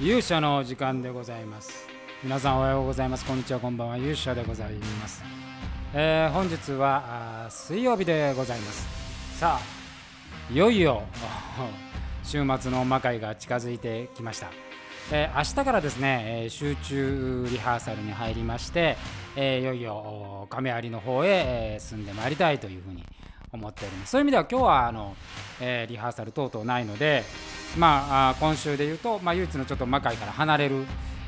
勇者の時間でございます。皆さんおはようございます。こんにちはこんばんは。勇者でございます、えー本日は水曜日でございます。さあいよいよ 週末の魔界が近づいてきました。えー明日からですね、えー集中リハーサルに入りまして、えーいよいよ亀有の方へ、えー進んでまいりたいというふうに思っております。そういう意味では今日はあの、えーリハーサル等々ないのでまあ今週でいうと、まあ、唯一のちょっと魔界から離れる、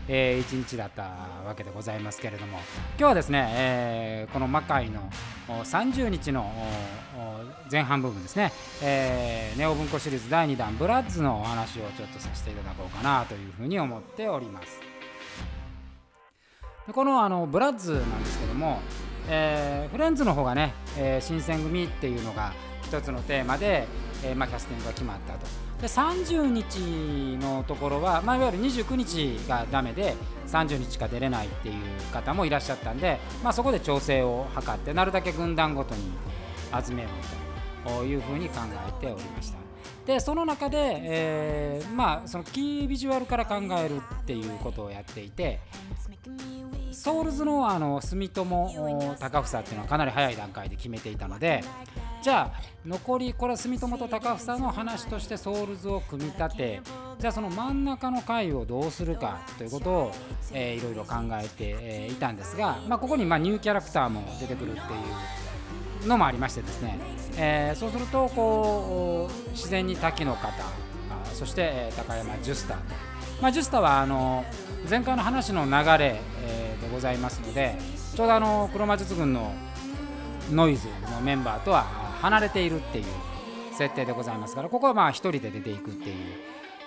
えー一日だったわけでございますけれども。今日はですね、えーこの魔界の30日の前半部分ですね、えーネオ文庫シリーズ第2弾ブラッズのお話をちょっとさせていただこうかなというふうに思っております。このあのブラッズなんですけども、えーフレンズの方がね、えー新選組っていうのが一つのテーマで、えーまあ、キャスティングが決まったと。で30日のところは、まあ、いわゆる29日がダメで30日しか出れないっていう方もいらっしゃったんで、まあ、そこで調整を図ってなるだけ軍団ごとに集めようというふうに考えておりました。でその中で、えーまあそのキービジュアルから考えるっていうことをやっていてソウルズのあの住友高房っていうのはかなり早い段階で決めていたのでじゃあ残りこれは住友と高房の話としてソウルズを組み立てじゃあその真ん中の回をどうするかということを、えーいろいろ考えて、えーいたんですが、まあ、ここにまあニューキャラクターも出てくるっていうのもありましてですね、えーそうするとこう自然に滝の方そして高山ジュスタまあ、ジュスタはあの前回の話の流れ、えーでございますのでちょうどあの黒魔術軍のノイズのメンバーとは離れているっていう設定でございますからここはまあ一人で出ていくっていう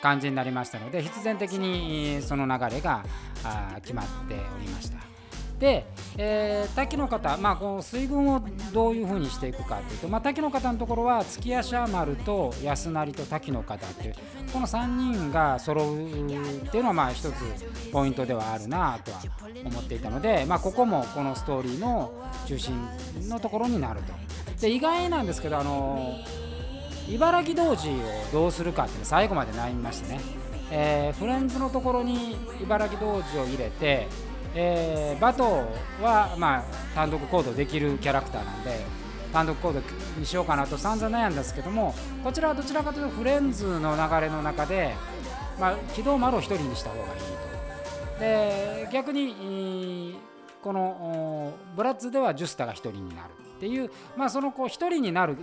感じになりましたので必然的にその流れが決まっておりました。で、えー滝の方、まあ、この水軍をどういうふうにしていくかというと、まあ、滝の方のところは月足丸と安成と滝の方っていうこの3人が揃うっていうのはまあ一つポイントではあるなとは思っていたので、まあ、ここもこのストーリーの中心のところになると。で意外なんですけどあの茨城童子をどうするかっていうの最後まで悩みましてね、えーフレンズのところに茨城童子を入れて、えーバトは、まあ、単独行動できるキャラクターなんで単独行動にしようかなと散々悩んだんですけどもこちらはどちらかというとフレンズの流れの中で、まあ、機動丸を1人にした方がいいと。で逆にこのブラッズではジュスタが1人になるっていう、まあ、そのこう1人になる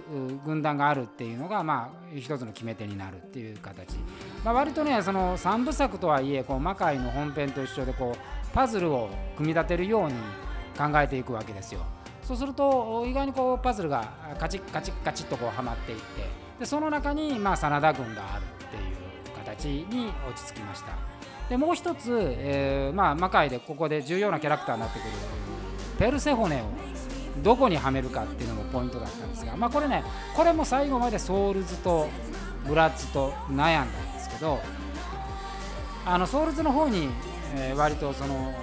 軍団があるっていうのが、まあ、一つの決め手になるっていう形、まあ、割とねその3部作とはいえこう魔界の本編と一緒でこうパズルを組み立てるように考えていくわけですよ。そうすると意外にこうパズルがカチッカチッカチッとこうはまっていってでその中にまあ真田軍があるっていう形に落ち着きました。でもう一つ、えーまあ、魔界でここで重要なキャラクターになってくるペルセホネをどこにはめるかっていうのもポイントだったんですが、まあ、これねこれも最後までソウルズとブラッズと悩んだんですけどあのソウルズの方に、えー割とその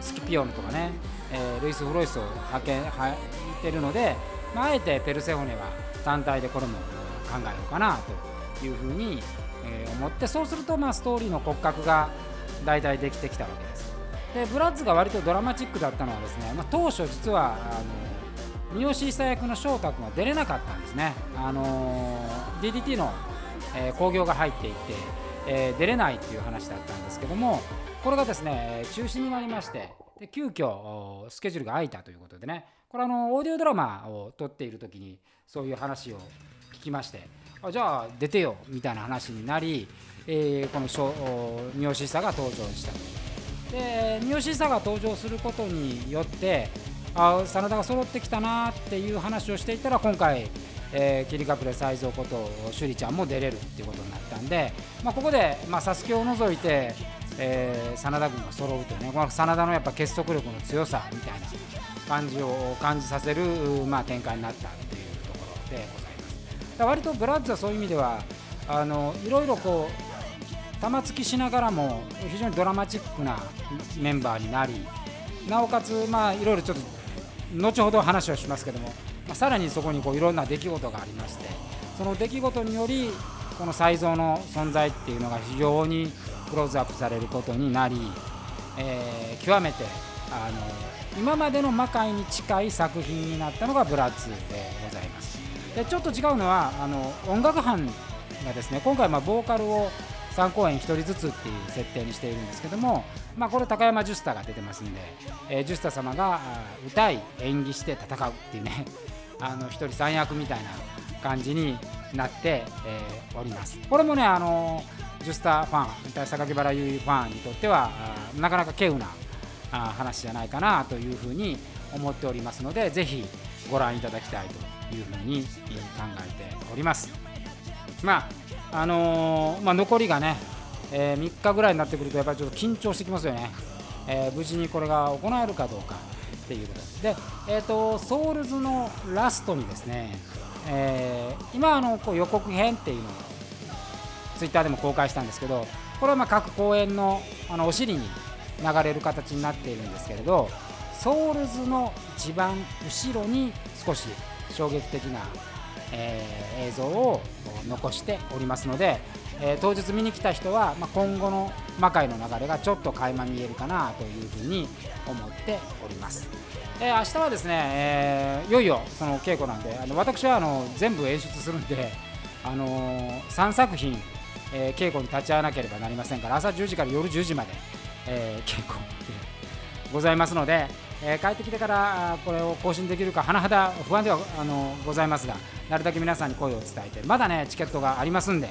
スキピオンとかね、えールイス・フロイスを派遣はいてるので、まあ、えてペルセホネは単体でこれも考えようかなというふうに、え思ってそうすると、まあ、ストーリーの骨格が大体できてきたわけです。でブラッズが割とドラマチックだったのはですね、まあ、当初実はあの三好久役の翔太君は出れなかったんですね。あのー DDT の、えー興行が入っていて、えー出れないっていう話だったんですけどもこれがですね中止になりましてで急遽スケジュールが空いたということでねこれあのオーディオドラマを撮っている時にそういう話を聞きましてあじゃあ出てよみたいな話になり、えーこの三好久が登場したで三好久が登場することによってあ真田が揃ってきたなっていう話をしていたら今回、えー、霧隠れ才蔵こと趣里ちゃんも出れるっていうことになったんで、まあ、ここで、まあ、サスケを除いて、えー真田軍が揃うというねこの真田のやっぱ結束力の強さみたいな感じを感じさせる、まあ、展開になったっていうところでご。割とブラッズはそういう意味ではあのいろいろこう玉突きしながらも非常にドラマチックなメンバーになりなおかつまあいろいろちょっと後ほど話をしますけども、まあ、さらにそこにこういろんな出来事がありましてその出来事によりこの才蔵の存在っていうのが非常にクローズアップされることになり、えー、極めてあの今までの魔界に近い作品になったのがブラッツでございます。でちょっと違うのはあの音楽班がですね今回まあボーカルを3公演1人ずつっていう設定にしているんですけども、まあ、これ高山ジュスタが出てますんで、えー、ジュスタ様が歌い演技して戦うっていうね あの1人3役みたいな感じになって、えー、おります。これもねあのジュスタファン榊原優衣ファンにとってはなかなか稀有な話じゃないかなというふうに思っておりますのでぜひご覧いただきたいというふうに考えております。まああのー、まあ、残りがね、えー、3日ぐらいになってくるとやっぱりちょっと緊張してきますよね、えー、無事にこれが行えるかどうか。っていうことで、えーと、ソウルズのラストにですね、えー、今あのこう予告編っていうのをツイッターでも公開したんですけどこれはま各公演のあのお尻に流れる形になっているんですけれどソウルズの一番後ろに少し衝撃的な、えー、映像を残しておりますので、えー、当日見に来た人は、まあ、今後の魔界の流れがちょっと垣間見えるかなというふうに思っております。えー、明日はですね、えー、いよいよその稽古なんであの私はあの全部演出するんで、あのー、3作品、え稽古に立ち会わなければなりませんから朝10時から夜10時まで、え稽古ございますので、えー、帰ってきてからこれを更新できるか甚だ不安ではあのございますがなるだけ皆さんに声を伝えてまだねチケットがありますんで、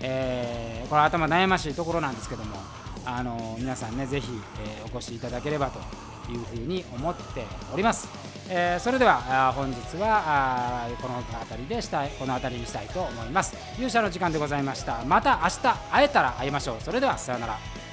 えー、これ頭悩ましいところなんですけどもあの皆さんねぜひ、えー、お越しいただければというふうに思っております、えー、それでは本日はこの辺りでしたいこの辺りにしたいと思います。勇者の時間でございました。また明日会えたら会いましょう。それではさようなら。